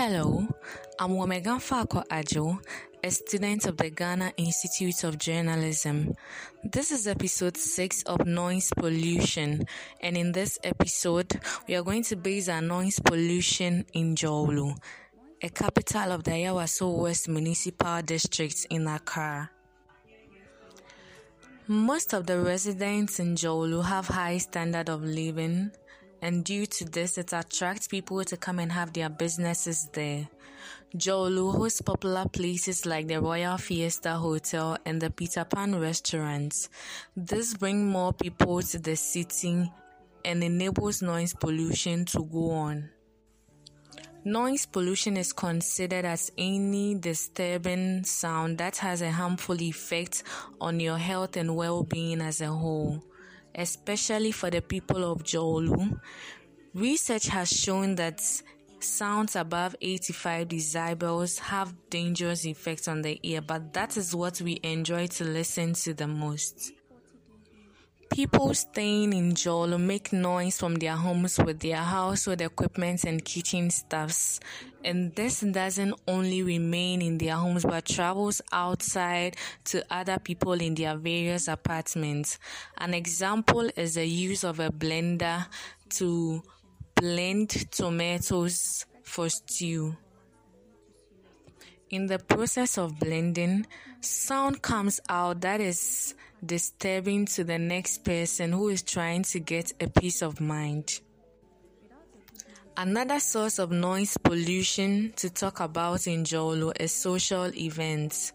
I'm Womegan Fako Ajo, a student of the Ghana Institute of Journalism. This is episode 6 of Noise Pollution, and in this episode, we are going to base our noise pollution in Dzorwulu, a capital of the Ayawaso West Municipal District in Accra. Most of the residents in Dzorwulu have high standard of living, and due to this, it attracts people to come and have their businesses there. Dzorwulu hosts popular places like the Royal Fiesta Hotel and the Peter Pan restaurants. This brings more people to the city and enables noise pollution to go on. Noise pollution is considered as any disturbing sound that has a harmful effect on your health and well being as a whole, especially for the people of Dzorwulu. Research has shown that Sounds above 85 decibels have dangerous effects on the ear, but that is what we enjoy to listen to the most. People staying in Dzorwulu make noise from their homes with their household equipment and kitchen stuffs. And this doesn't only remain in their homes but travels outside to other people in their various apartments. An example is the use of a blender to blend tomatoes for stew. In the process of blending, sound comes out that is disturbing to the next person who is trying to get a peace of mind. Another source of noise pollution to talk about in Dzorwulu is social events.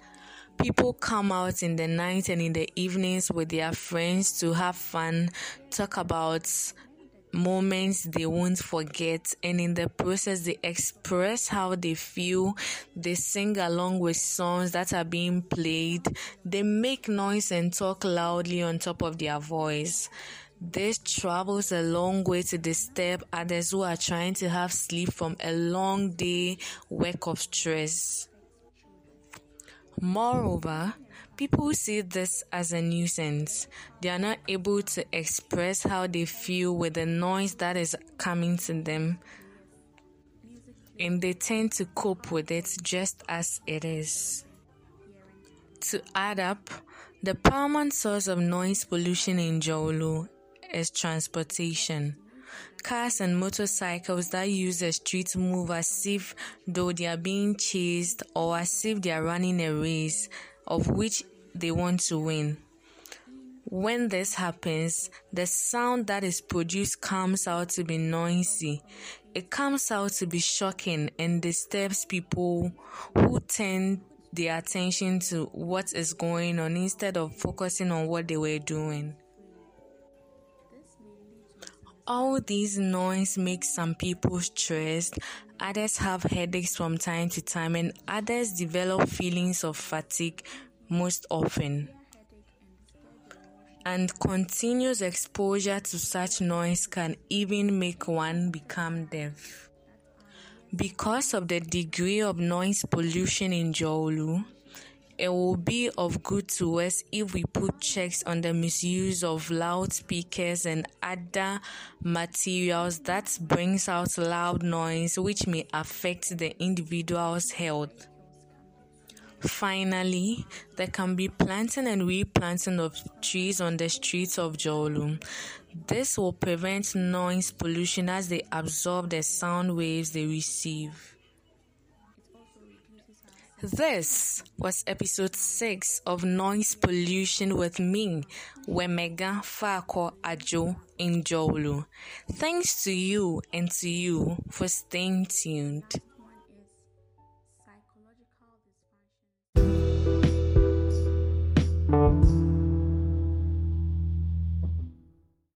People come out in the night and in the evenings with their friends to have fun, talk about moments they won't forget and in the process they express how they feel. They sing along with songs that are being played. They make noise and talk loudly on top of their voice. This travels a long way to disturb others who are trying to have sleep from a long day work of stress. Moreover People see this as a nuisance. They are not able to express how they feel with the noise that is coming to them. And they tend to cope with it just as it is. To add up, the paramount source of noise pollution in Dzorwulu is transportation. Cars and motorcycles that use the street move as if though they are being chased or as if they are running a race of which they want to win. When this happens, the sound that is produced comes out to be noisy. It comes out to be shocking and disturbs people who turn their attention to what is going on instead of focusing on what they were doing. All these noise makes some people stressed, others have headaches from time to time, and others develop feelings of fatigue most often. And continuous exposure to such noise can even make one become deaf. Because of the degree of noise pollution in Dzorwulu, it will be of good to us if we put checks on the misuse of loudspeakers and other materials that brings out loud noise which may affect the individual's health. Finally, there can be planting and replanting of trees on the streets of Dzorwulu. This will prevent noise pollution as they absorb the sound waves they receive. This was episode 6 of Noise Pollution with me, Wemega Fako Ajo Njolu. Thanks to you and to you for staying tuned.